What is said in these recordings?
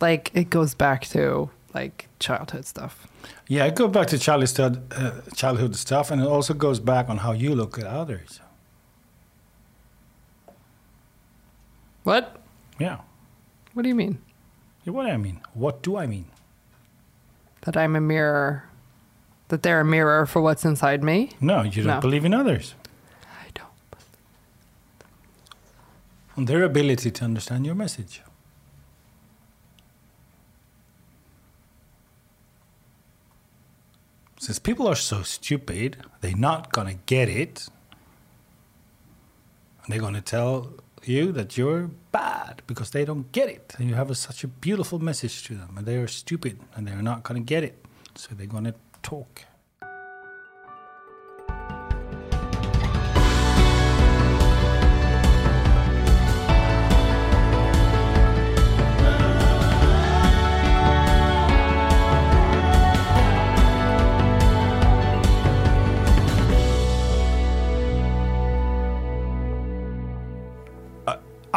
Like it goes back to like childhood stuff. Yeah, it goes back to childhood, uh, childhood stuff, and it also goes back on how you look at others. What? Yeah. What do you mean? Yeah, What do I mean? What do I mean? That I'm a mirror. That they're a mirror for what's inside me. No, you don't No. believe in others. I don't. On their ability to understand your message. Since people are so stupid, they're not gonna get it. And they're gonna tell you that you're bad because they don't get it. And you have a, such a beautiful message to them, and they are stupid and they're not gonna get it. So they're gonna talk.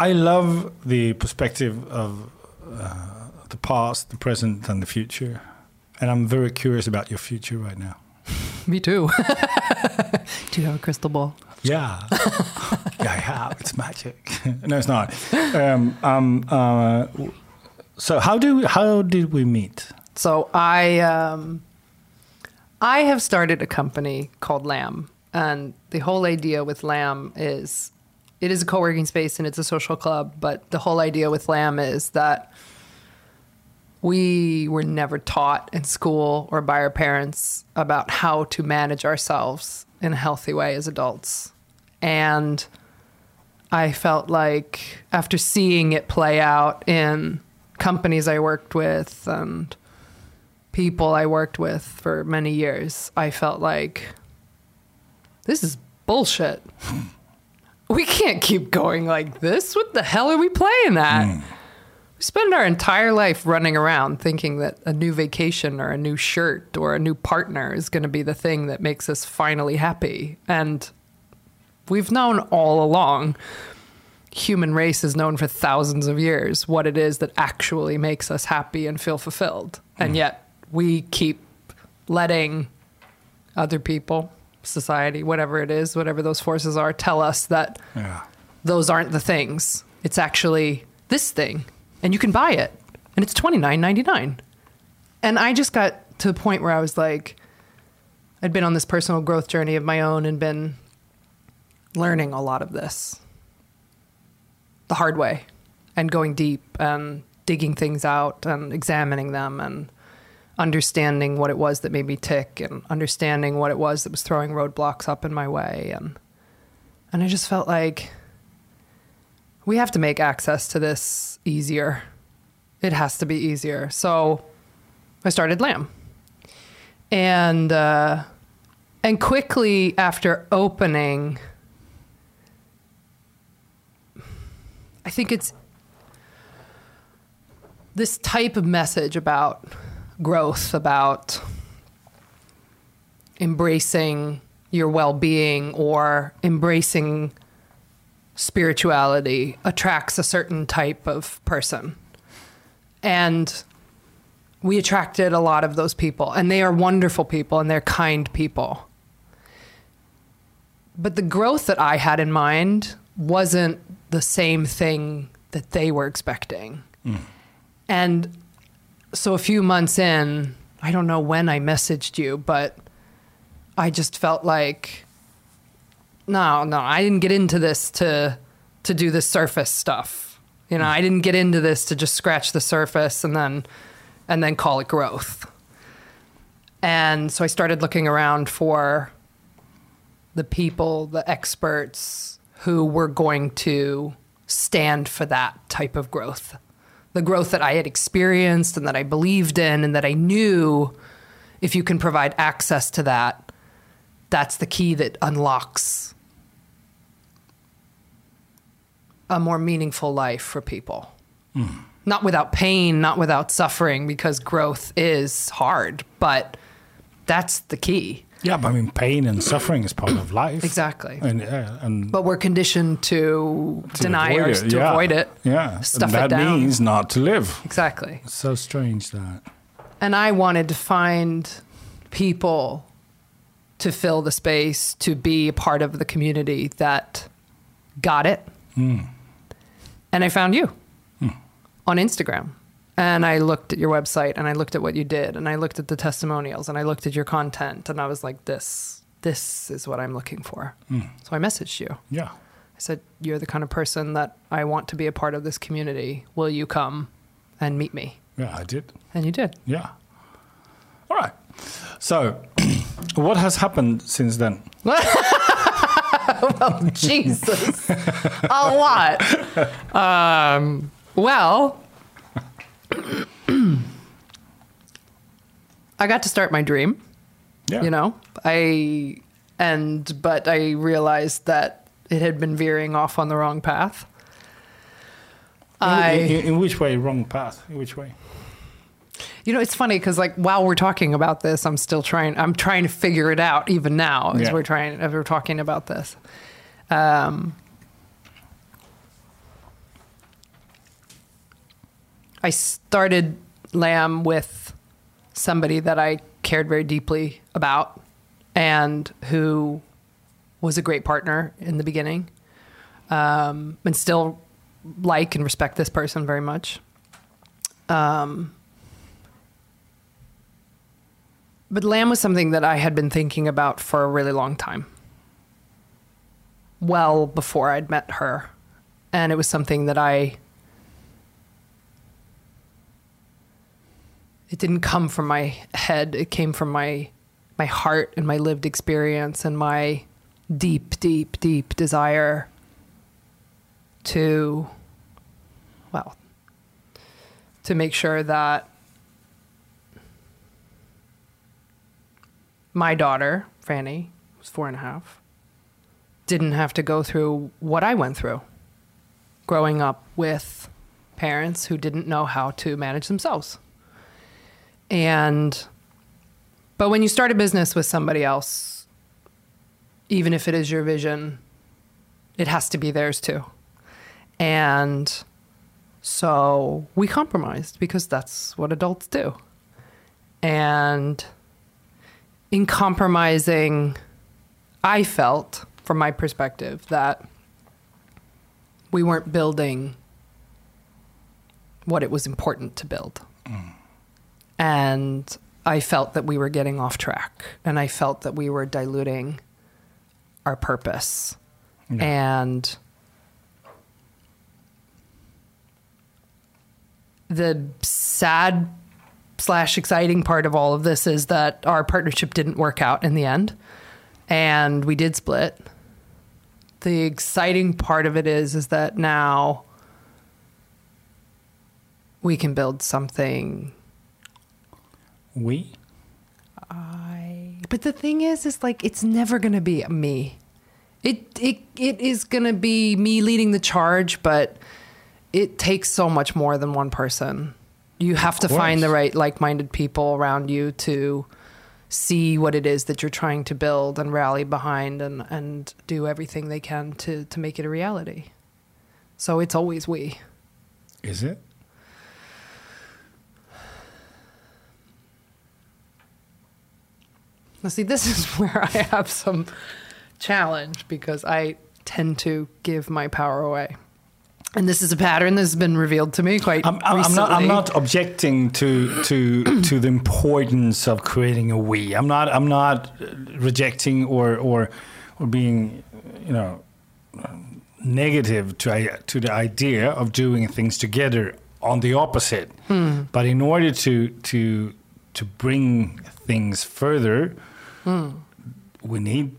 I love the perspective of uh, the past, the present, and the future. And I'm very curious about your future right now. Me too. do you have a crystal ball? Yeah. yeah, I have. It's magic. no, it's not. Um, um, uh, so how do how did we meet? So I um, I have started a company called Lamb, and the whole idea with Lamb is it is a co-working space and it's a social club, but the whole idea with Lamb is that we were never taught in school or by our parents about how to manage ourselves in a healthy way as adults. And I felt like after seeing it play out in companies I worked with and people I worked with for many years, I felt like this is bullshit. we can't keep going like this. What the hell are we playing at? Hmm. We spend our entire life running around thinking that a new vacation or a new shirt or a new partner is going to be the thing that makes us finally happy. And we've known all along, human race has known for thousands of years what it is that actually makes us happy and feel fulfilled. And hmm. yet we keep letting other people, society, whatever it is, whatever those forces are, tell us that Yeah. those aren't the things. It's actually this thing, and you can buy it, and it's twenty nine ninety nine. And I just got to the point where I was like, I'd been on this personal growth journey of my own and been learning a lot of this the hard way, and going deep and digging things out and examining them and understanding what it was that made me tick and understanding what it was that was throwing roadblocks up in my way and and I just felt like we have to make access to this easier. It has to be easier. So I started Lamb. And uh, and quickly after opening, I think it's this type of message about growth, about embracing your well being or embracing spirituality attracts a certain type of person. And we attracted a lot of those people, and they are wonderful people and they're kind people. But the growth that I had in mind wasn't the same thing that they were expecting. Hmm. And so a few months in, I don't know when I messaged you, but I just felt like no, no, I didn't get into this to to do the surface stuff. You know, I didn't get into this to just scratch the surface and then and then call it growth. And so I started looking around for the people, the experts who were going to stand for that type of growth. The growth that I had experienced and that I believed in and that I knew if you can provide access to that, that's the key that unlocks a more meaningful life for people. Hmm. Not without pain, not without suffering, because growth is hard, but that's the key. Yeah, but I mean, pain and suffering is part of life. Exactly. And uh, and But we're conditioned to, to deny or it, to yeah. avoid it. Yeah, stuff and it that down. means not to live. Exactly. It's so strange that. And I wanted to find people to fill the space, to be a part of the community that got it. Mm. And I found you on Instagram. And I looked at your website and I looked at what you did and I looked at the testimonials and I looked at your content and I was like, this, this is what I'm looking for. So I messaged you. Yeah. I said, You're the kind of person that I want to be a part of this community. Will you come and meet me? Yeah, I did. And you did. Yeah. All right. So, what has happened since then? Well, Jesus. a lot. Um, well, I got to start my dream, Yeah. you know. I and but I realized that it had been veering off on the wrong path. In, I in, in which way? Wrong path. In which way? You know, it's funny because like while we're talking about this, I'm still trying. I'm trying to figure it out even now as Yeah. we're trying as we're talking about this. Um, I started Lamb with somebody that I cared very deeply about and who was a great partner in the beginning, um, and still like and respect this person very much. Um, but lamb was something that I had been thinking about for a really long time. Well before I'd met her. And it was something that I. It didn't come from my head, it came from my my heart and my lived experience and my deep, deep, deep desire to well to make sure that my daughter, Franny, was four and a half, didn't have to go through what I went through growing up with parents who didn't know how to manage themselves. And, but when you start a business with somebody else, even if it is your vision, it has to be theirs too. And so we compromised because that's what adults do. And in compromising, I felt, from my perspective, that we weren't building what it was important to build. Mm. And I felt that we were getting off track. And I felt that we were diluting our purpose. And the sad slash exciting part of all of this is that our partnership didn't work out in the end and we did split the exciting part of it is is that now we can build something We? I but the thing is is like it's never going to be me. It it it is going to be me leading the charge, but it takes so much more than one person. You have to find the right like-minded people around you to see what it is that you're trying to build and rally behind and and do everything they can to to make it a reality. So it's always we. Is it? Now, see, this is where I have some challenge because I tend to give my power away. And this is a pattern that's been revealed to me quite I'm, I'm, I'm not. I'm not objecting to to to the importance of creating a we. I'm not. I'm not rejecting or or or being, you know, negative to to the idea of doing things together. On the opposite, hmm. but in order to to to bring things further, we need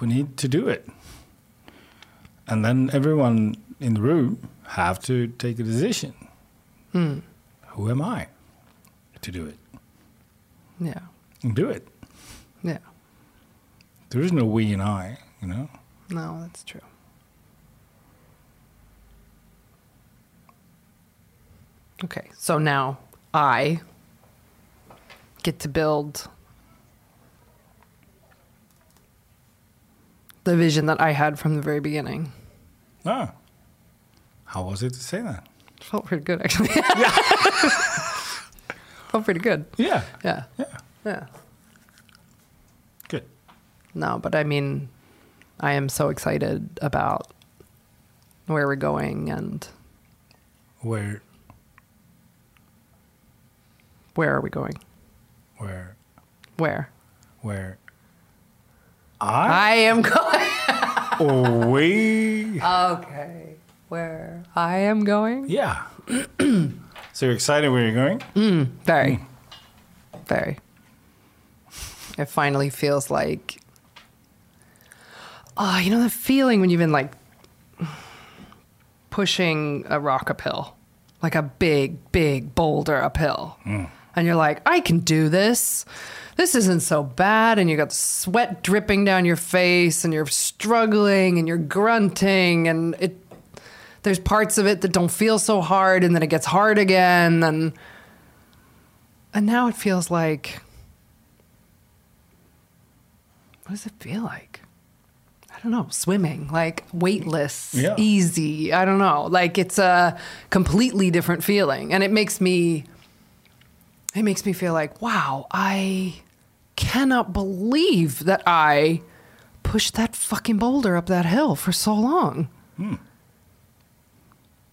we need to do it, and then everyone in the room have to take a decision. Who am I to do it? Yeah. And do it. Yeah. There is no we and I, you know. No, that's true. Okay, so now I get to build the vision that I had from the very beginning. Oh. How was it to say that? Felt pretty good, actually. yeah. Felt pretty good. Yeah. Yeah. Yeah. Yeah. Good. No, but I mean, I am so excited about where we're going and Where where are we going? where Where? where I I am going. we okay. Where I am going? Yeah. so you're excited where you're going? Mm, very. Very. It finally feels like. Oh, you know the feeling when you've been like pushing a rock uphill, like a big, big boulder uphill. Mm. And you're like, I can do this. This isn't so bad. And you got sweat dripping down your face and you're struggling and you're grunting and it there's parts of it that don't feel so hard and then it gets hard again and and now it feels like what does it feel like i don't know swimming like weightless Yeah. easy i don't know like it's a completely different feeling and it makes me it makes me feel like wow i cannot believe that i pushed that fucking boulder up that hill for so long. Hmm.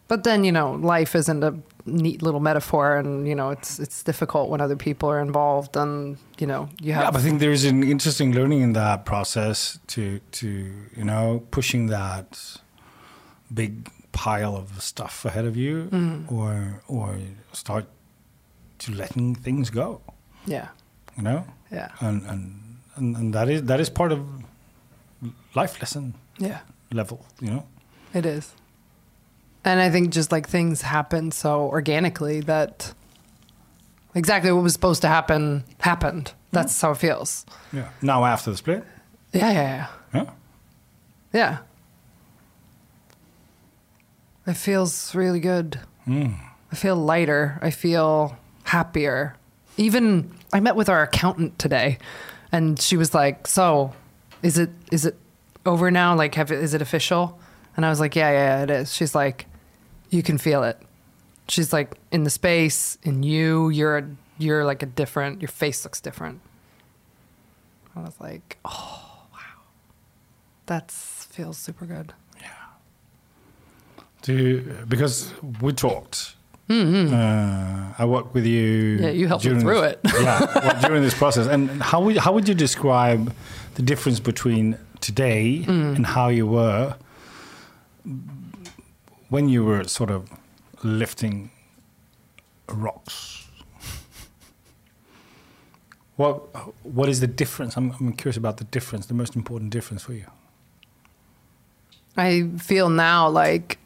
But then you know, life isn't a neat little metaphor, and you know, it's it's difficult when other people are involved, and you know, you Yeah, have but I think there's an interesting learning in that process to to you know pushing that big pile of stuff ahead of you, mm. or or start to letting things go. yeah, You know, yeah, and and and, and that is that is part of life lesson yeah. level. You know. It is, and I think just like things happen so organically that exactly what was supposed to happen happened. That's how it feels. Yeah. Now after the split. Yeah, yeah, yeah. Yeah. Yeah. It feels really good. Hmm. I feel lighter. I feel happier. Even I met with our accountant today and she was like, "So, is it is it over now? Like have is it official?" And I was like, "Yeah, yeah, yeah, it is." She's like, "You can feel it." She's like, "In the space, in you, you're a, you're like a different. Your face looks different." I was like, "Oh, wow. That feels super good." To because we talked. Uh, I worked with you. Mm-hmm. Yeah, you helped me through this- it. yeah, well, during this process. And how would how would you describe the difference between today Mm. and how you were when you were sort of lifting rocks? What what is the difference? I'm, I'm curious about the difference, the most important difference for you. I feel now like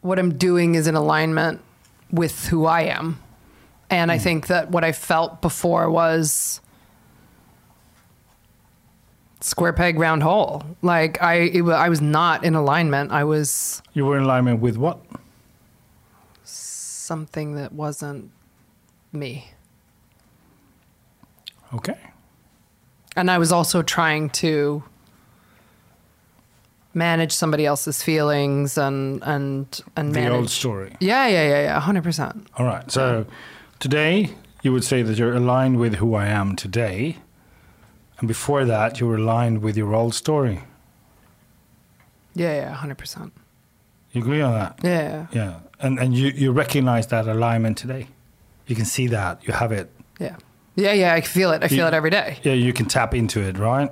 what I'm doing is in alignment with who I am. And I hmm. think that what I felt before was square peg round hole. Like I it, I was not in alignment. I was You were in alignment with what? something that wasn't me. Okay. And I was also trying to manage somebody else's feelings and and and The old story. Yeah, yeah, yeah, yeah, hundred percent. All right. So today you would say that you're aligned with who I am today. And before that, you were aligned with your old story. Yeah, yeah, hundred percent. You agree on that? Yeah, Yeah. And, and you, you recognize that alignment today. You can see that. You have it. yeah, yeah, yeah. I feel it. I feel You- it every day. Yeah, you can tap into it, right?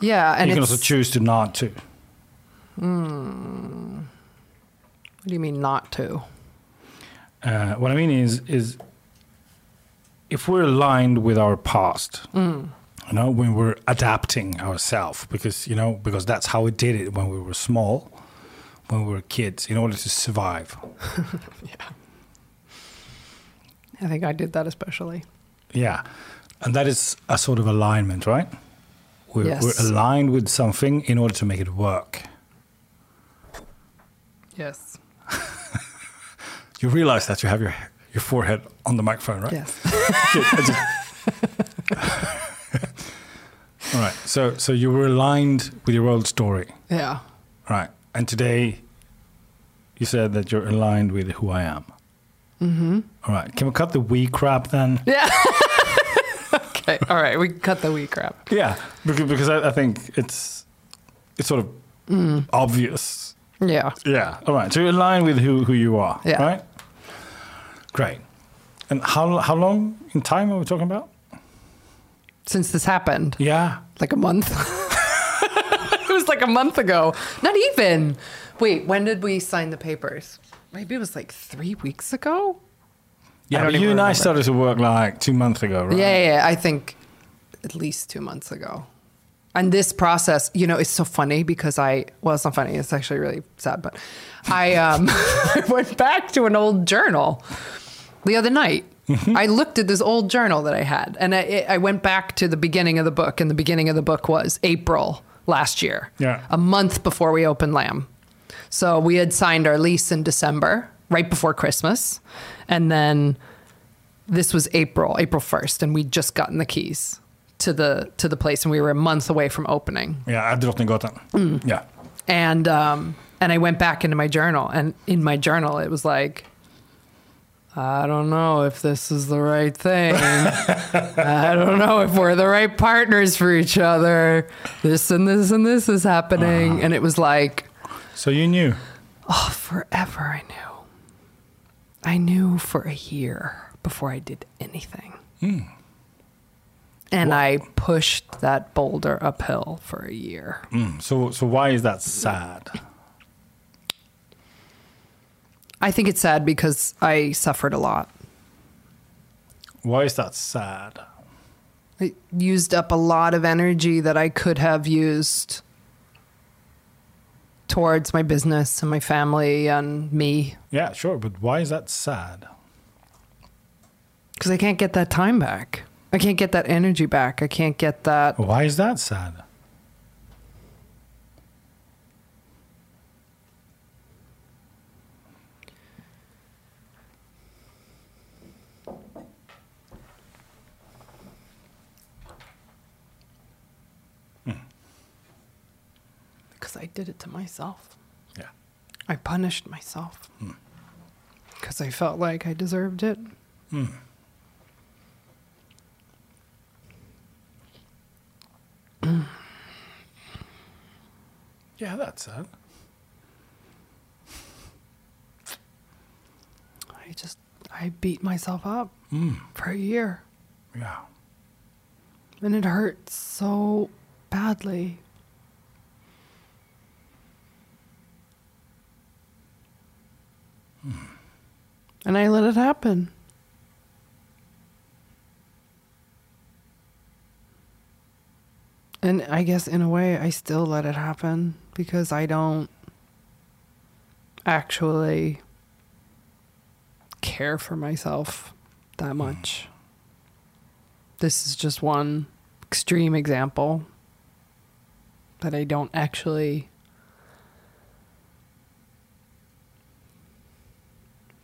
Yeah, and you can also choose to not to. What do you mean not to? Uh, what I mean is, is if we're aligned with our past, you know, when we're adapting ourselves, because you know, because that's how we did it when we were small, when we were kids, in order to survive. Yeah, I think I did that especially. Yeah, and that is a sort of alignment, right? We're, Yes. we're aligned with something in order to make it work. Yes. You realize that you have your your forehead on the microphone, right? Yes. All right. So so you were aligned with your old story, Yeah. right? And today, you said that you're aligned with who I am. Mm-hmm. All right. Can we cut the we crap then? Yeah. Okay. All right. We cut the we crap. Yeah, because, because I, I think it's it's sort of mm. obvious. Yeah. Yeah. All right. So you align with who who you are. Yeah. Right. Great. And how how long in time are we talking about? Since this happened, Yeah. like a month. it was like a month ago. Not even. Wait, when did we sign the papers? Maybe it was like three weeks ago. Yeah. But you and I started to work like two months ago, right? Yeah, yeah, I think at least two months ago. And this process, you know, it's so funny because I well, it's not funny. It's actually really sad. But I um, I went back to an old journal the other night. I looked at this old journal that I had, and I, I went back to the beginning of the book. And the beginning of the book was April last year, Yeah. a month before we opened Lamb. So we had signed our lease in December, right before Christmas, and then this was April, April 1st, and we'd just gotten the keys to the to the place and we were a month away from opening. Yeah. At Drottninggatan. Mm. Yeah. And um and I went back into my journal and in my journal it was like I don't know if this is the right thing. I don't know if we're the right partners for each other. This and this and this is happening. And it was like, So you knew. oh, forever I knew. I knew for a year before I did anything. And I pushed that boulder uphill for a year. Mm. So so why is that sad? I think it's sad because I suffered a lot. Why is that sad? It used up a lot of energy that I could have used towards my business and my family and me Yeah, sure, but why is that sad? because I can't get that time back. I can't get that energy back. I can't get that. Why is that sad? I did it to myself. Yeah. I punished myself hmm. because I felt like I deserved it. Hmm. Yeah, that's it. I just I beat myself up hmm. for a year, Yeah. and it hurt so badly. And I let it happen. And I guess in a way, I still let it happen because I don't actually care for myself that hmm. much. This is just one extreme example that I don't actually.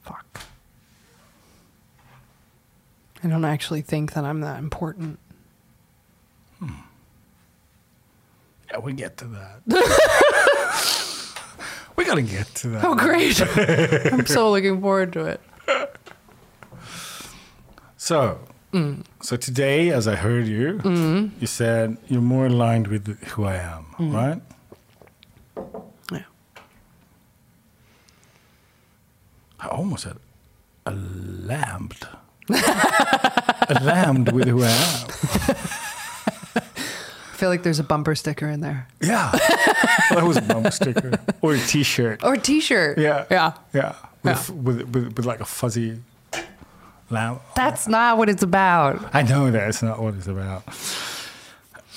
Fuck. I don't actually think that I'm that important. Hmm. Yeah, we get to that. we gotta get to that. Oh, great. I'm so looking forward to it. So, hmm. so today, as I heard you, hmm. you said you're more aligned with who I am, right? Yeah. I almost said a lambed. A lambed with who I am. I feel like there's a bumper sticker in there. Yeah. that was a bumper sticker. Or a t shirt. Or a t shirt. Yeah. Yeah. Yeah. With, Yeah. With, with, with like a fuzzy lamb. That's not what it's about. I know that's not what it's about.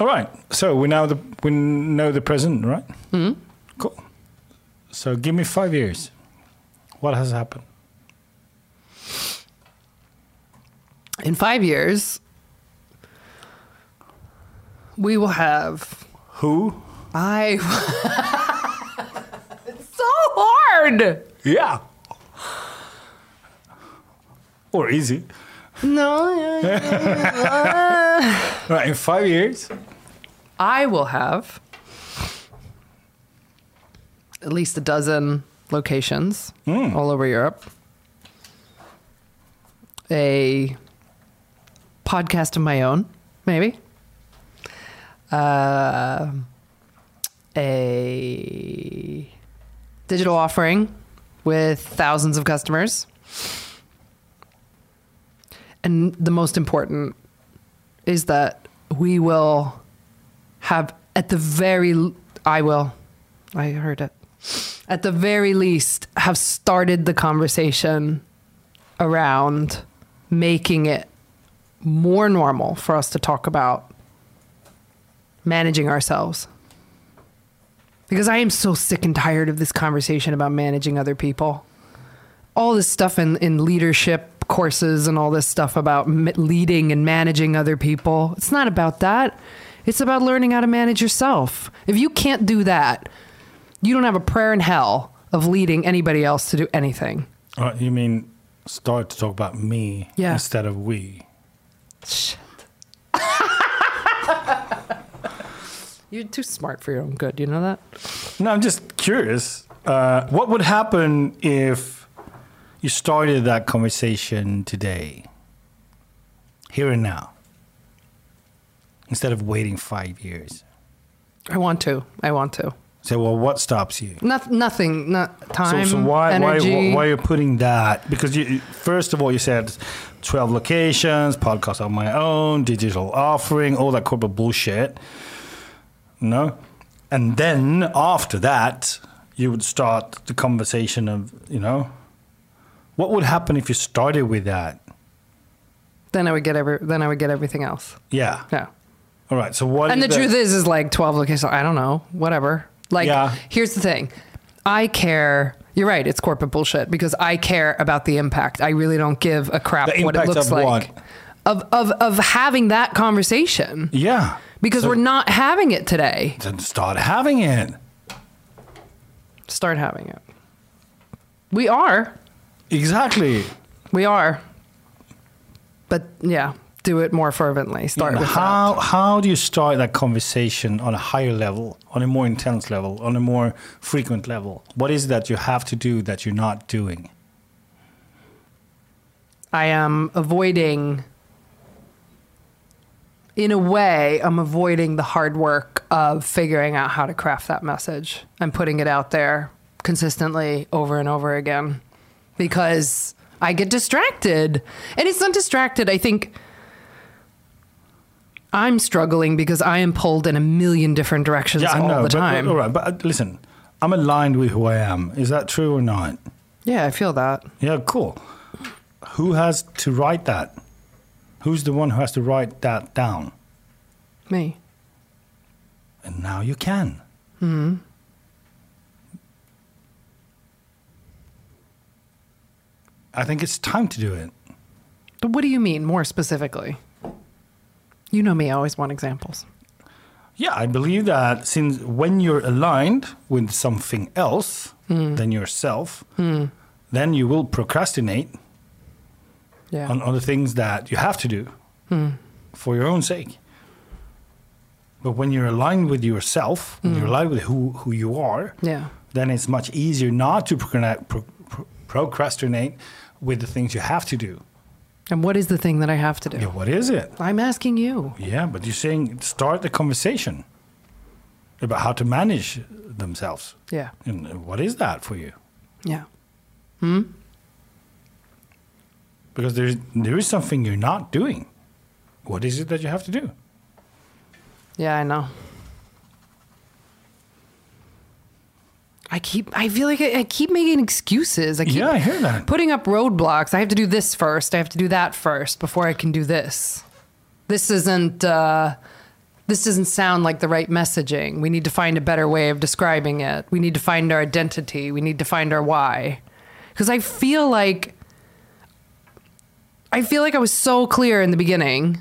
All right. So we now the we know the present, right? Mm-hmm. Cool. So give me five years. What has happened? In five years, we will have. Who? I. it's so hard. Yeah. Or easy. No. Right, in five years. I will have at least a dozen locations hmm. all over Europe. A podcast of my own, maybe. Uh, a digital offering with thousands of customers. And the most important is that we will have at the very I will I heard it at the very least have started the conversation around making it more normal for us to talk about managing ourselves because I am so sick and tired of this conversation about managing other people all this stuff in, in leadership courses and all this stuff about leading and managing other people. It's not about that. It's about learning how to manage yourself. If you can't do that, you don't have a prayer in hell of leading anybody else to do anything. Uh, you mean start to talk about me Yeah. instead of we? Shit. You're too smart for your own good. You know that? No, I'm just curious. Uh, what would happen if you started that conversation today, here and now, instead of waiting five years? I want to. I want to. Say, well, what stops you? Not, nothing. Not time. so, so why, energy. why, why are you putting that? Because you, first of all, you said 12 locations, podcast on my own, digital offering, all that corporate bullshit. No? And then after that, you would start the conversation of, you know, what would happen if you started with that? Then I would get every. Then I would get everything else. Yeah. Yeah. All right. So what? And the truth is, is like 12 locations. I don't know. Whatever. Like, Yeah. here's the thing. I care. You're right. It's corporate bullshit because I care about the impact. I really don't give a crap what it looks of like. what? Of, of, of having that conversation Yeah. because So we're not having it today. Then start having it. Start having it. We are. Exactly. We are. But yeah, do it more fervently. Start Yeah, with how that. how do you start that conversation on a higher level, on a more intense level, on a more frequent level? What is it that you have to do that you're not doing? I am avoiding, in a way, I'm avoiding the hard work of figuring out how to craft that message and putting it out there consistently over and over again because I get distracted. And it's not distracted. I think I'm struggling because I am pulled in a million different directions Yeah, all know. the but- time. all right, but uh, listen, I'm aligned with who I am. Is that true or not? Yeah, I feel that. Yeah, cool. Who has to write that? Who's the one who has to write that down? Me. And now you can. Hmm. I think it's time to do it. But what do you mean more specifically? You know me, I always want examples. Yeah, I believe that since when you're aligned with something else hmm. than yourself, hmm. then you will procrastinate Yeah. on other things that you have to do hmm. for your own sake. But when you're aligned with yourself, when you're aligned with who, who you are, yeah. then it's much easier not to procrastinate, pro, pro, procrastinate with the things you have to do. And what is the thing that I have to do? Yeah, what is it? I'm asking you. Yeah, but you're saying start the conversation about how to manage themselves. Yeah. And what is that for you? Yeah. Hmm? Because there's there is something you're not doing. What is it that you have to do? Yeah, I know. I keep I feel like I, I keep making excuses. I keep Yeah, I hear that. putting up roadblocks. I have to do this first. I have to do that first before I can do this. This isn't uh this doesn't sound like the right messaging. We need to find a better way of describing it. We need to find our identity. We need to find our why. Cuz I feel like I feel like I was so clear in the beginning.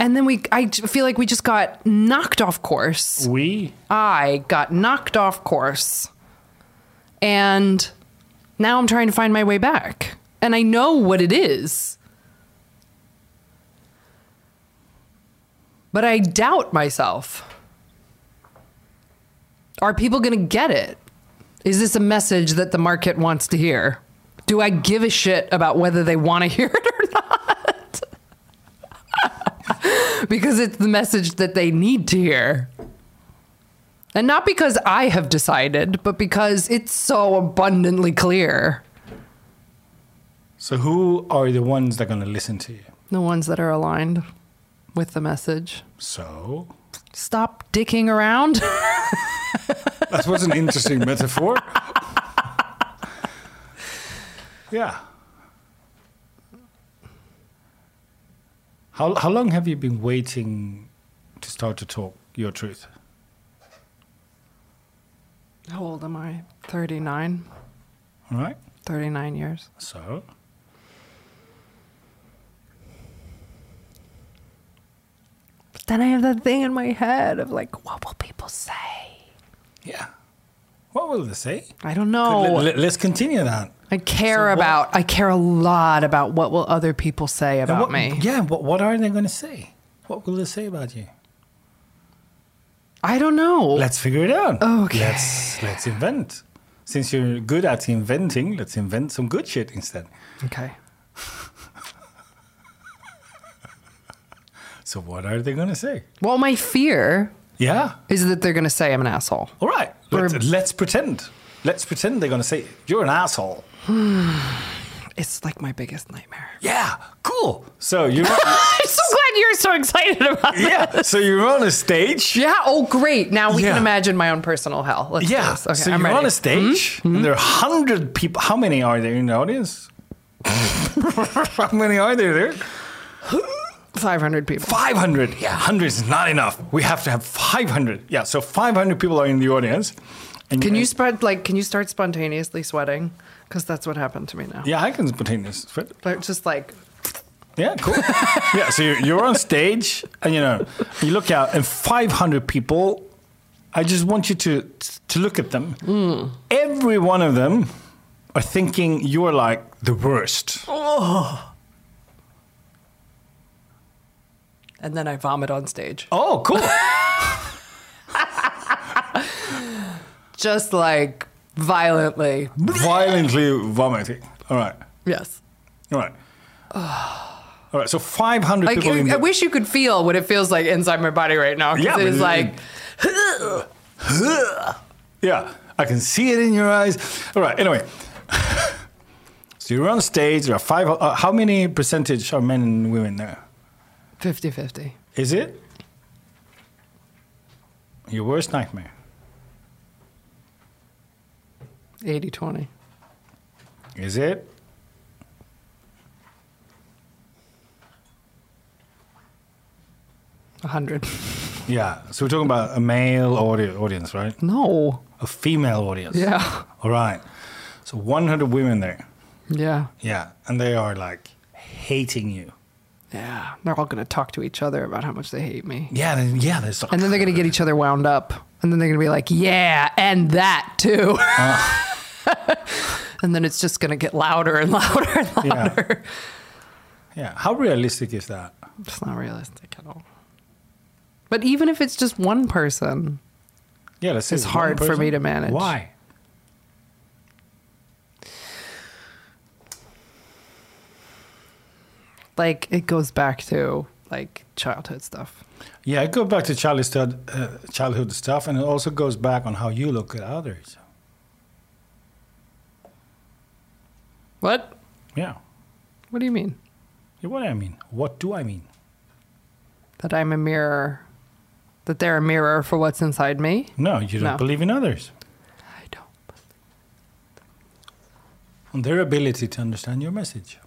And then we I feel like we just got knocked off course. We I got knocked off course. And now I'm trying to find my way back. And I know what it is. But I doubt myself. Are people going to get it? Is this a message that the market wants to hear? Do I give a shit about whether they want to hear it or not? because it's the message that they need to hear. And not because I have decided, but because it's so abundantly clear. So who are the ones that are going to listen to you? The ones that are aligned with the message. So Stop dicking around. that was an interesting metaphor. yeah. How how long have you been waiting to start to talk your truth? How old am I? 39. All right. 39 years. So But then I have that thing in my head of like, what will people say? yeah. What will they say? I don't know. Let, us continue that. I care So what- about, I care a lot about what will other people say about what- me. Yeah. What what are they going to say? What will they say about you? I don't know. Let's figure it out. Okay. Let's let's invent. Since you're good at inventing, let's invent some good shit instead. okay. So what are they gonna say? Well, my fear Yeah. is that they're going to say I'm an asshole. All right. Let's, let's pretend. Let's pretend they're gonna say you're an asshole. It's like my biggest nightmare. Yeah. Cool. So you're I'm so glad you're so excited about it. yeah. So you're on a stage. Yeah. Oh, great. Now we Yeah. can imagine my own personal hell. Let's do Yeah. this. Okay, so I'm you're ready. on a stage. Hmm? Hmm? And there are hundred people. How many are there in the audience? How many are there there? 500 people. 500. Yeah, 100 is not enough. We have to have 500. Yeah, so 500 people are in the audience. And Can you spread like? Can you start spontaneously sweating? Because that's what happened to me now. Yeah, I can spontaneous. fit. Like, just like Yeah, cool. yeah, so you're, you're on stage, and you know, you look out, and 500 people. I just want you to to look at them. Hmm. Every one of them are thinking you're like the worst. Oh. and then I vomit on stage. Oh, cool. Just like violently. Violently vomiting. All right. Yes. All right. All right. So 500 Like people in I, I the, wish you could feel what it feels like inside my body right now. Yeah, it but is it- like Yeah, I can see it in your eyes. All right. Anyway, so you're on stage. There are five. Uh, how many percentage are men and women there? 50-50. Is it your worst nightmare? 80-20. Is it? A hundred. Yeah. So we're talking about a male audi- audience, right? No. A female audience. Yeah. All right. So 100 women there. Yeah. Yeah, and they are like hating you. Yeah. They're all gonna talk to each other about how much they hate me. Yeah. Then, yeah. There's And then they're gonna get each other wound up. And then they're gonna be like, Yeah, and that too. Uh, and then it's just gonna get louder and louder and louder. yeah. How realistic is that? It's not realistic at all. But even if it's just one person, Yeah, let's It's hard for me to manage. Why? like it goes back to like childhood stuff. Yeah, it goes back to childhood, uh, childhood stuff, and it also goes back on how you look at others. What? Yeah. What do you mean? Yeah, What do I mean? What do I mean? That I'm a mirror that they're a mirror for what's inside me? No, you don't No. believe in others, I don't. on their ability to understand your message.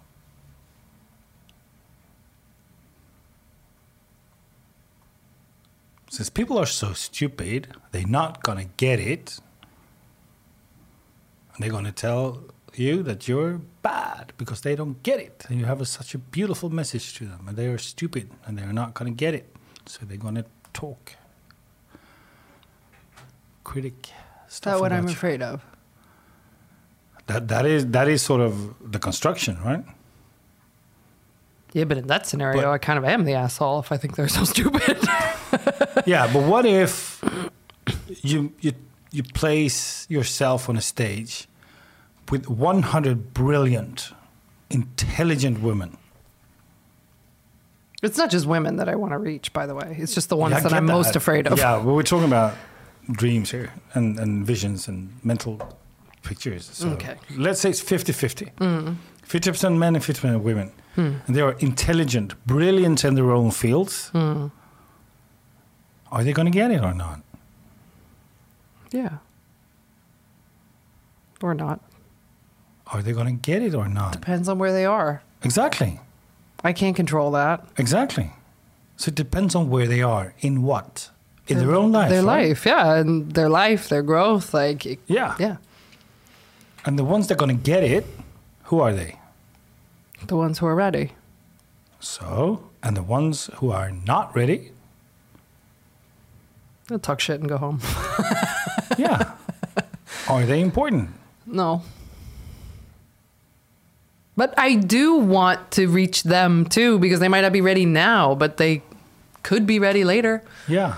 Since people are so stupid, they're not gonna get it. And they're gonna tell you that you're bad because they don't get it. And you have a, such a beautiful message to them, and they are stupid and they're not gonna get it. So they're gonna talk. Critic Is stuff. that what I'm you. afraid of? That that is that is sort of the construction, right? Yeah, but in that scenario, But- I kind of am the asshole if I think they're so stupid. yeah, but what if you you you place yourself on a stage with 100 brilliant, intelligent women? it's not just women that I want to reach, by the way. It's just the ones Yeah, that I'm most afraid of. Yeah, well, we're talking about dreams here and, and visions and mental pictures. So Okay. let's say it's mm. 50 50. 50% men and 50% women. Hmm. And they are intelligent, brilliant in their own fields. Hmm. Are they going to get it or not? Yeah. Or not. Are they going to get it or not? Depends on where they are. Exactly. I can't control that. Exactly. So it depends on where they are. In what? In their own life. Their right? life, yeah. And their life, their growth. Like, it- Yeah. yeah. And the ones that are going to get it, who are they? The ones who are ready. So, and the ones who are not ready, They'll talk shit and go home. yeah. are they important? No. But I do want to reach them too because they might not be ready now, but they could be ready later. Yeah.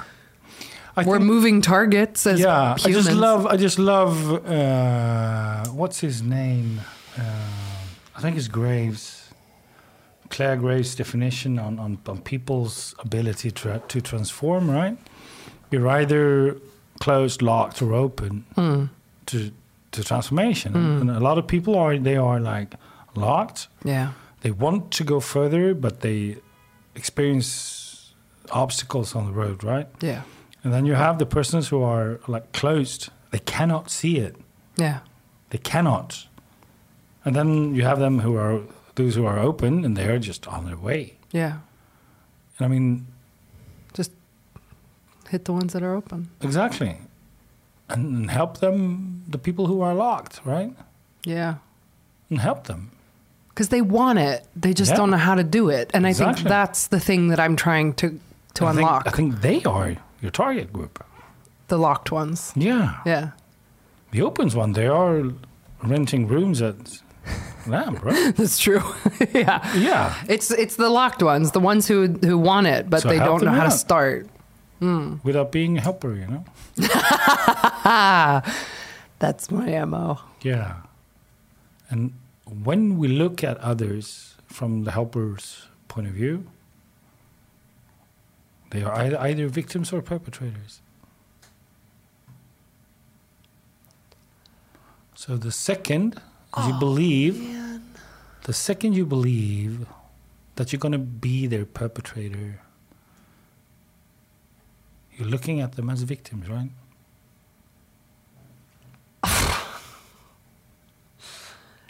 I We're think- moving targets as yeah, humans. I just love, I just love, uh, what's his name? Uh, I think it's Graves. Clare Graves' definition on, on, on people's ability to, to transform, right? You're either closed, locked, or open Hmm. to, to transformation. And a lot of people are, they are like locked. Yeah. They want to go further, but they experience obstacles on the road, right? Yeah. And then you have the persons who are like closed. They cannot see it. Yeah. They cannot. And then you have them who are those who are open and they're just on their way. Yeah. And I mean, Just hit the ones that are open. exactly. And, and help them, the people who are locked, right? Yeah. And help them. Because they want it. They just Yeah. don't know how to do it. And I think that's the thing that I'm trying to, to I think- unlock. I think they are your target group. the locked ones. Yeah. Yeah. The opens one, they are renting rooms at Lamb, right? That's true. yeah. yeah. It's it's the locked ones, the ones who who want it, but So they don't know how to out. start. Hmm. Without being a helper, you know? That's my MO. Yeah. And when we look at others from the helper's point of view, they are either, either victims or perpetrators. So the second you oh, believe, the second you believe that you're going to be their perpetrator, you're looking at them as victims, right?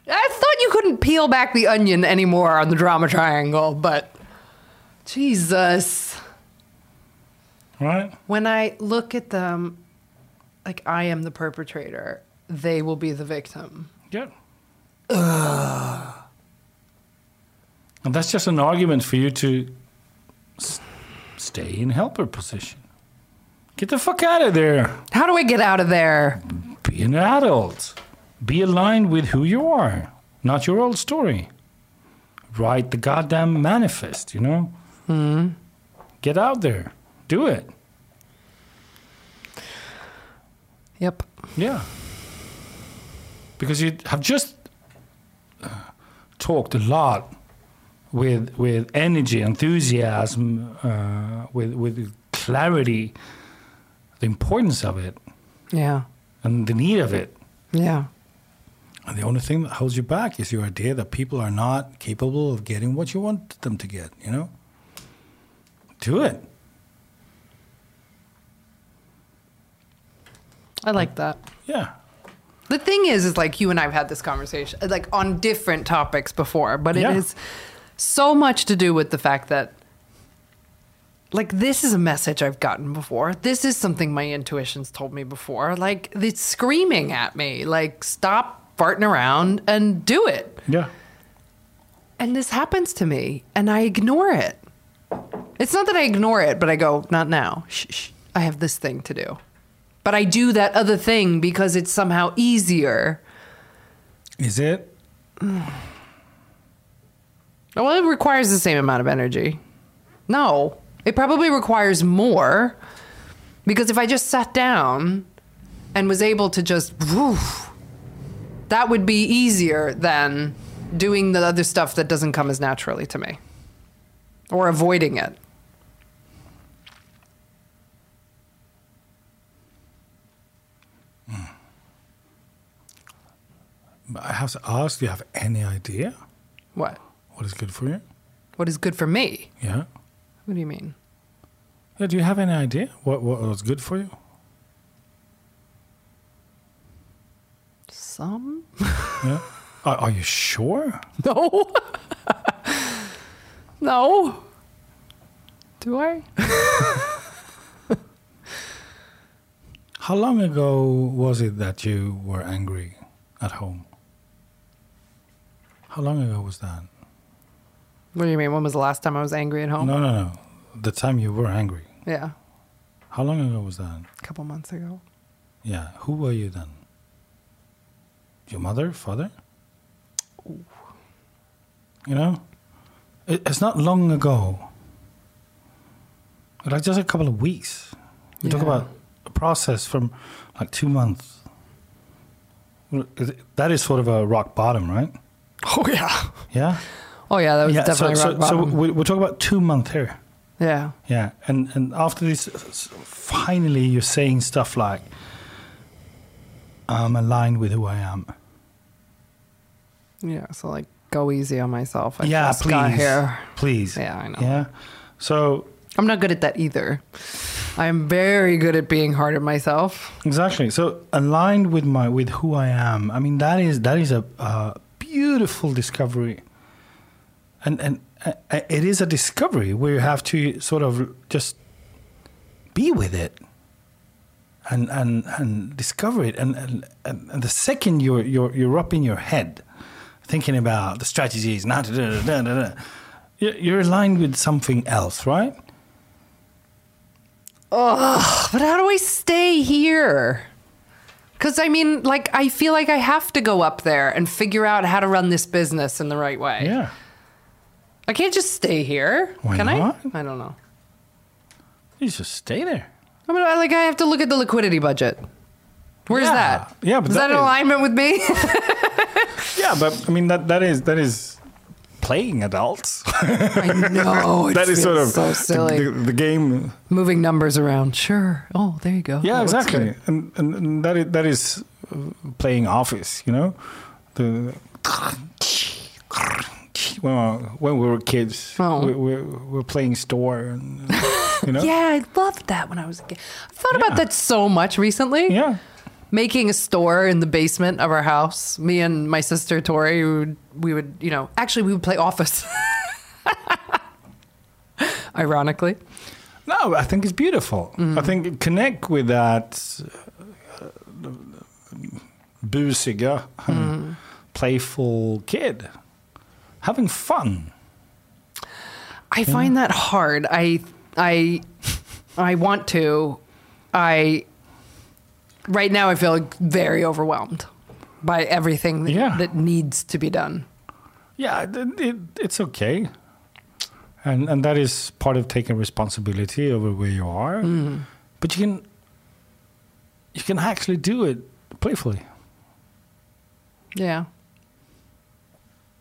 You couldn't peel back the onion anymore on the drama triangle, but Jesus. Right? When I look at them like I am the perpetrator, they will be the victim. Yeah. And that's just an argument for you to s- stay in helper position. Get the fuck out of there. How do I get out of there? Be an adult. Be aligned with who you are, not your old story. Write the goddamn manifest, you know? Get out there. Do it. Yep. Yeah. Because you have just uh, talked a lot with with energy, enthusiasm, uh, with with clarity, the importance of it Yeah. and the need of it. Yeah. And the only thing that holds you back is your idea that people are not capable of getting what you want them to get. You know. Do it. I like that. Yeah. The thing is, is like you and I have had this conversation, like on different topics before, but it Yeah. is so much to do with the fact that, like, this is a message I've gotten before. This is something my intuitions told me before. Like, it's screaming at me, like, stop farting around and do it. Yeah. And this happens to me, and I ignore it. It's not that I ignore it, but I go, not now. Shh, shh. I have this thing to do. But I do that other thing because it's somehow easier. Is it? Well, it requires the same amount of energy. No, it probably requires more because if I just sat down and was able to just, woof, that would be easier than doing the other stuff that doesn't come as naturally to me or avoiding it. Hmm. I have to ask, do you have any idea What? what is good for you? What is good for me? Yeah. What do you mean? Yeah, do you have any idea what, what was good for you? Some? Yeah. Are, are you sure? No. no. Do I? How long ago was it that you were angry at home? How long ago was that? What do you mean? When was the last time I was angry at home? No, no, no. The time you were angry. Yeah, How long ago was that? a couple months ago. Yeah. Who were you then? Your mother, father? You know, it, it's not long ago. Like just a couple of weeks. We talk about a process from like two months. That is sort of a rock bottom, right? Oh yeah. Yeah. Oh yeah, that was yeah. definitely so, rock so, so bottom. we, we're talking about two months here. yeah. Yeah, and and after this, finally you're saying stuff like, "I'm aligned with who I am." Yeah. So like, go easy on myself. I yeah, just please, got here. please. Yeah, I know. Yeah, so I'm not good at that either. I'm very good at being hard on myself. exactly. So aligned with my with who I am. I mean, that is that is a, a beautiful discovery, and and uh, it is a discovery where you have to sort of just be with it. And, and and discover it and, and, and the second you're you're you're up in your head thinking about the strategies you're you're aligned with something else right Oh, But how do I stay here? Because I mean, like, I feel like I have to go up there and figure out how to run this business in the right way. yeah I can't just stay here. Why Can not? I? I don't know. you just stay there I mean, like, I have to look at the liquidity budget. Where's Yeah. that? Yeah, but is that that in alignment with me? Yeah, but I mean that that is that is playing adults. I know. That is sort of so the- silly. The, the game. Moving numbers around. Sure. Oh, there you go. Yeah, That exactly. And, and and that is that is uh, playing office. You know, the when uh, when we were kids, Oh. we, we, we were playing store, and you know. Yeah, I loved that when I was a kid. I thought Yeah. about that so much recently. Yeah. making a store in the basement of our house. Me and my sister Tori, we would, we would you know, actually we would play Office. Ironically, No, I think it's beautiful. I think connect with that uh, busiga, playful kid, having fun. I find that hard. I I I want to. I right now I feel very overwhelmed by everything that, Yeah. that needs to be done. Yeah, it, it, it's okay, and and that is part of taking responsibility over where you are. Hmm. But you can you can actually do it playfully. Yeah.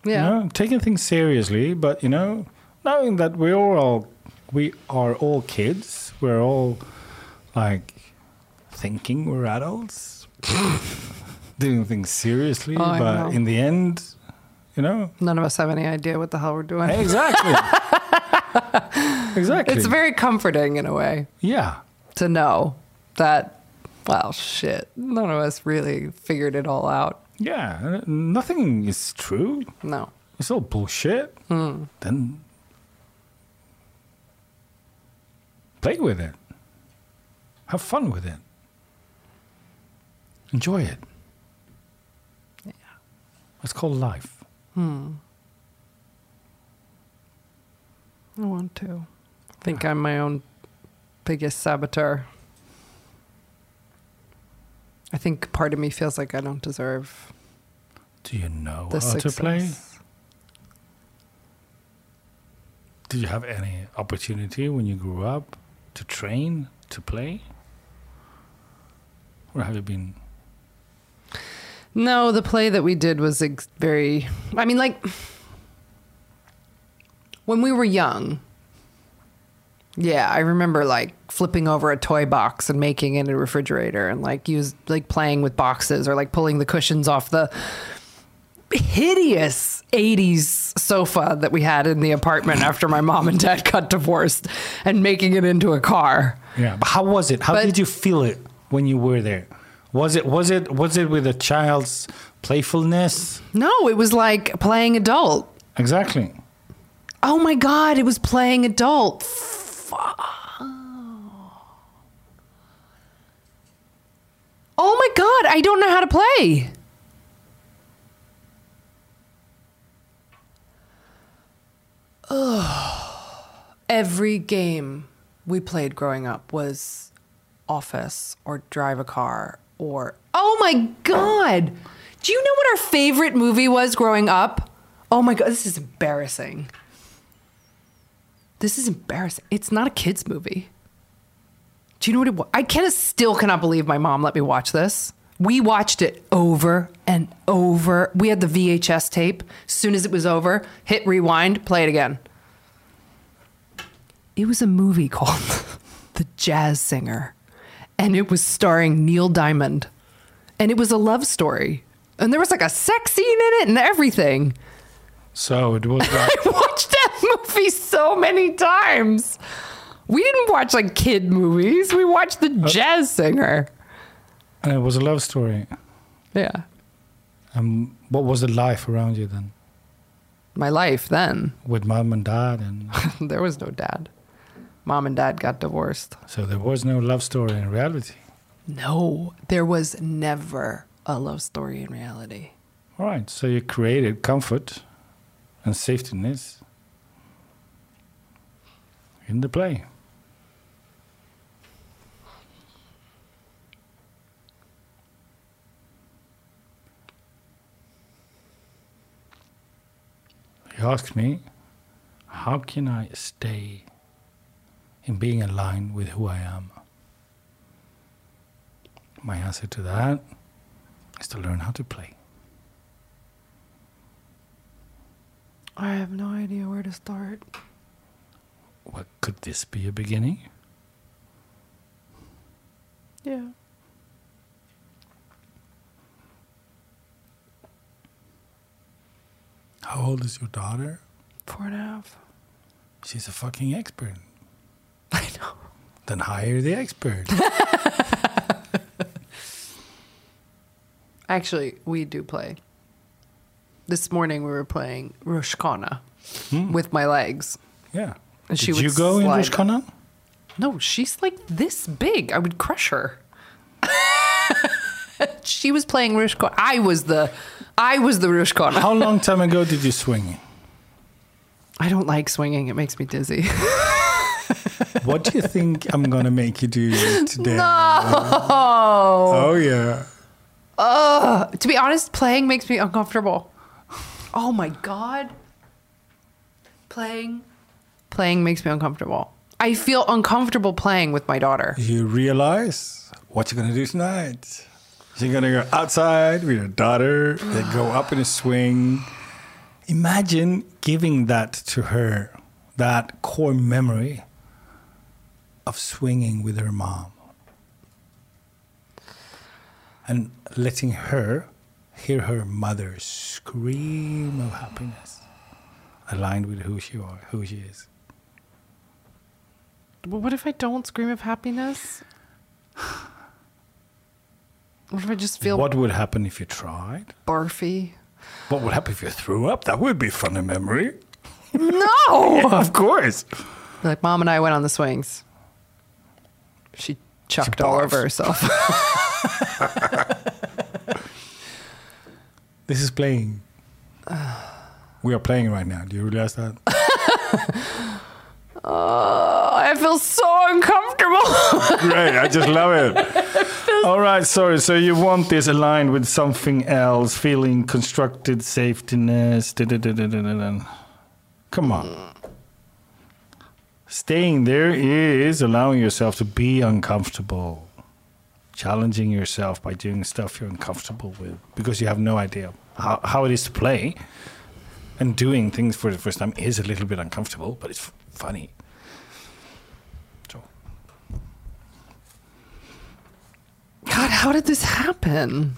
You Yeah. know, taking things seriously, but you know, knowing that we are all we are all kids. We're all like thinking we're adults, doing things seriously, Oh, but in the end, you know, None of us have any idea what the hell we're doing. exactly, exactly. It's very comforting in a way. yeah, to know that, well, shit, none of us really figured it all out. Yeah. Nothing is true. No. It's all bullshit. Hmm. Then play with it. Have fun with it. Enjoy it. Yeah. It's called life. Hmm. I want to. I think I'm my own biggest saboteur. I think part of me feels like I don't deserve Do you know the how success. to play? did you have any opportunity when you grew up to train to play, or have you been? No, the play that we did was ex- very. I mean, like when we were young. Yeah, I remember like flipping over a toy box and making it a refrigerator, and like use like playing with boxes or like pulling the cushions off the hideous 80s sofa that we had in the apartment after my mom and dad got divorced and making it into a car. Yeah, but how was it? How But- did you feel it when you were there? Was it was it was it with a child's playfulness? No, it was like playing adult. Exactly. Oh my God, it was playing adult. Fu- Oh my God, I don't know how to play. Ugh. Every game we played growing up was office or drive a car or. Oh my God. Do you know what our favorite movie was growing up? Oh my God, this is embarrassing. This is embarrassing. It's not a kids movie. Do you know what it was? I can still cannot believe my mom let me watch this. We watched it over and over. We had the VHS tape. As soon as it was over, hit rewind, play it again. It was a movie called The Jazz Singer, and it was starring Neil Diamond. And it was a love story. And there was like a sex scene in it and everything. So it was uh, like I watched movie so many times. We didn't watch like kid movies. We watched The Jazz Singer. and it was a love story. Yeah. Um, what was the life around you then, My life then. with mom and dad, and there was no dad. Mom and dad got divorced. so there was no love story in reality. No, there was never a love story in reality. All right, so you created comfort and safetyness in the play. He asked me, How can I stay in being aligned with who I am? My answer to that is to learn how to play. I have no idea where to start. What could this be a beginning? Yeah. How old is your daughter? Four and a half. She's a fucking expert. I know. Then hire the expert. Actually, we do play. This morning we were playing Rutschkana Hmm. with my legs. yeah. And Did she would you go in slide. Rutschkana? No, she's like this big. I would crush her. she was playing Rutschkana. I was the I was the Rutschkana. How long time ago did you swing? I don't like swinging. It makes me dizzy. What do you think I'm gonna make you do today? oh. Oh yeah. To be honest, playing makes me uncomfortable. Oh my god. Playing playing makes me uncomfortable. I feel uncomfortable playing with my daughter. You realize what you're gonna do tonight. You're gonna go outside with your daughter, they go up in a swing. Imagine giving that to her, that core memory of swinging with her mom. And letting her hear her mother scream of happiness, aligned with who she are, who she is. But what if I don't scream of happiness? What if I just feel What would happen if you tried? barfy? What would happen if you threw up? That would be a funny memory. No! of course. Like mom and I went on the swings. She chucked all over herself. This is playing. We are playing right now. Do you realize that? Oh, I feel so uncomfortable. Great. I just love it. All right. Sorry. So you want this aligned with something else, feeling constructed da-da-da-da-da-da. Come on. Staying there is allowing yourself to be uncomfortable, challenging yourself by doing stuff you're uncomfortable with because you have no idea how, how it is to play. And doing things for the first time is a little bit uncomfortable, but it's funny. So, God, how did this happen?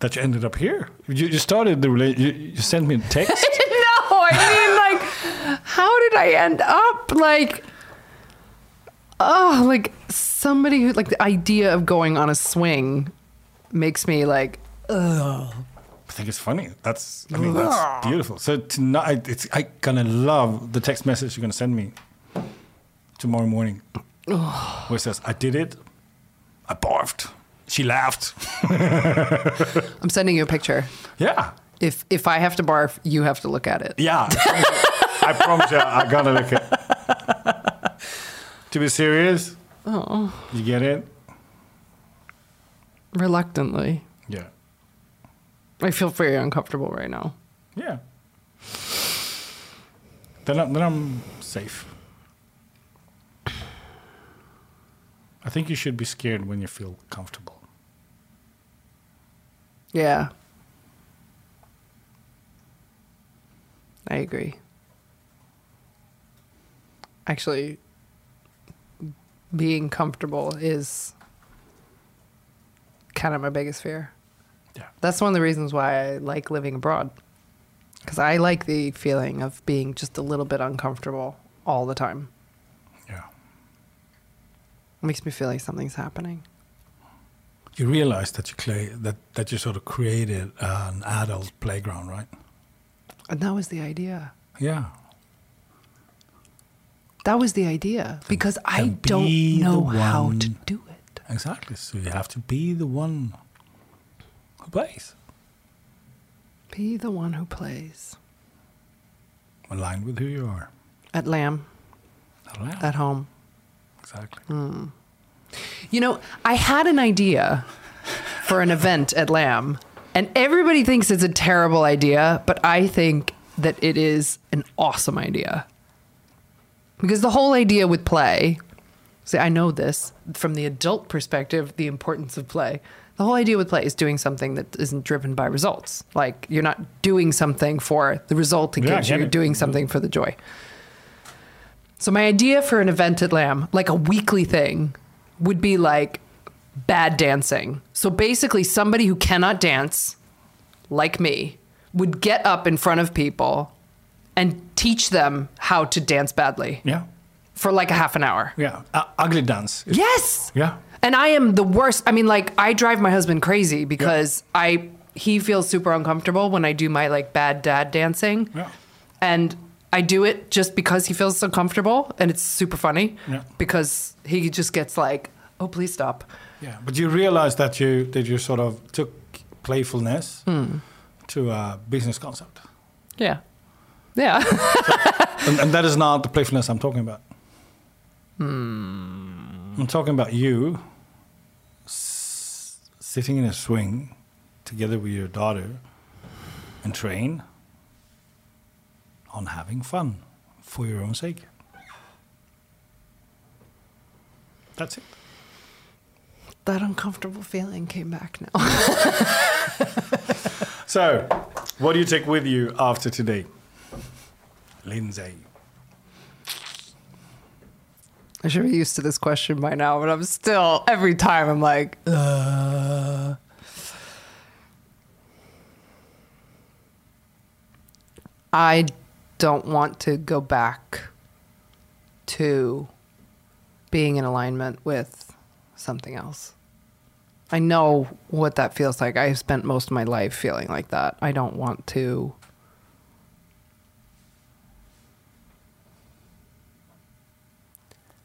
that you ended up here. You, you started the rela- you, you sent me a text. no, I mean, like, how did I end up like? Oh, like somebody who like the idea of going on a swing makes me like, ugh. I think it's funny. That's I mean that's beautiful. So tonight it's I gonna love the text message you're gonna send me tomorrow morning. Where it says, I did it, I barfed. She laughed. I'm sending you a picture. Yeah. If if I have to barf, you have to look at it. Yeah. I promise you I gotta look at it. To be serious? Oh, You get it? reluctantly. I feel very uncomfortable right now. Yeah. Then I'm, then I'm safe. I think you should be scared when you feel comfortable. Yeah. I agree. Actually, being comfortable is kind of my biggest fear. Yeah. That's one of the reasons why I like living abroad. Because I like the feeling of being just a little bit uncomfortable all the time. Yeah. It makes me feel like something's happening. You realize that you play that that you sort of created an adult playground, right? And that was the idea. Yeah. That was the idea. Because I and don't know how to do it. Exactly. So you have to be the one who plays, Be the one who plays. aligned with who you are. At Lamb, Aligned. at home. exactly. Hmm. You know, I had an idea for an event at Lamb, and everybody thinks it's a terrible idea, but I think that it is an awesome idea. Because the whole idea with play, see, I know this from the adult perspective, the importance of play. The whole idea with play is doing something that isn't driven by results. Like you're not doing something for the result it Yeah, you, get you're doing something for the joy. So my idea for an event at Lamb, like a weekly thing, would be like bad dancing. So basically somebody who cannot dance, like me, would get up in front of people and teach them how to dance badly Yeah. For like a half an hour. Yeah. Uh, ugly dance. Yes. Yeah. And I am the worst. I mean, like, I drive my husband crazy because I he feels super uncomfortable when I do my like bad dad dancing. Yeah. And I do it just because he feels so comfortable and it's super funny. Yeah. Because he just gets like, oh, please stop. Yeah, but you realize that you that you sort of took playfulness Hmm. to a business concept, Yeah. Yeah. and, and that is not the playfulness I'm talking about. I'm talking about you s- sitting in a swing together with your daughter and train on having fun for your own sake. That's it. that uncomfortable feeling came back now. So, what do you take with you after today? Lindsay. I should be used to this question by now, but I'm still, every time I'm like, uh. I don't want to go back to being in alignment with something else. I know what that feels like. I've spent most of my life feeling like that. I don't want to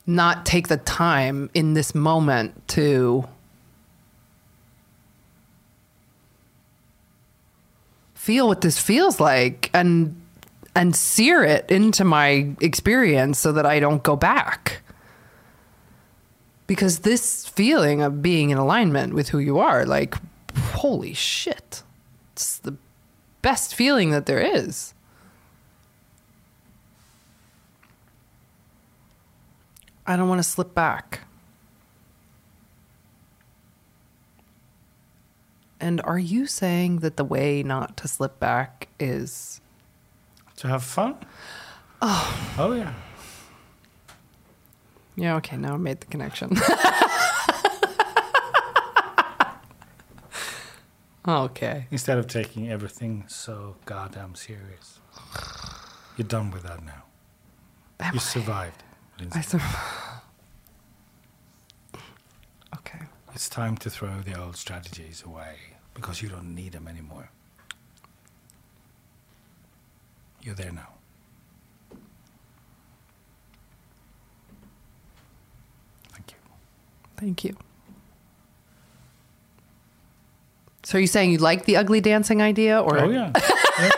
not take the time in this moment to feel what this feels like and and sear it into my experience so that I don't go back. Because this feeling of being in alignment with who you are, like, holy shit. It's the best feeling that there is. I don't want to slip back. And are you saying that the way not to slip back is To have fun? Oh. Oh, yeah. Yeah, okay, now I made the connection. okay. Instead of taking everything so goddamn serious. You're done with that now. Am You survived. I sur- Okay. It's time to throw the old strategies away because you don't need them anymore. You're there now. Thank you. Thank you. So are you saying you like the ugly dancing idea or Oh yeah. Yeah.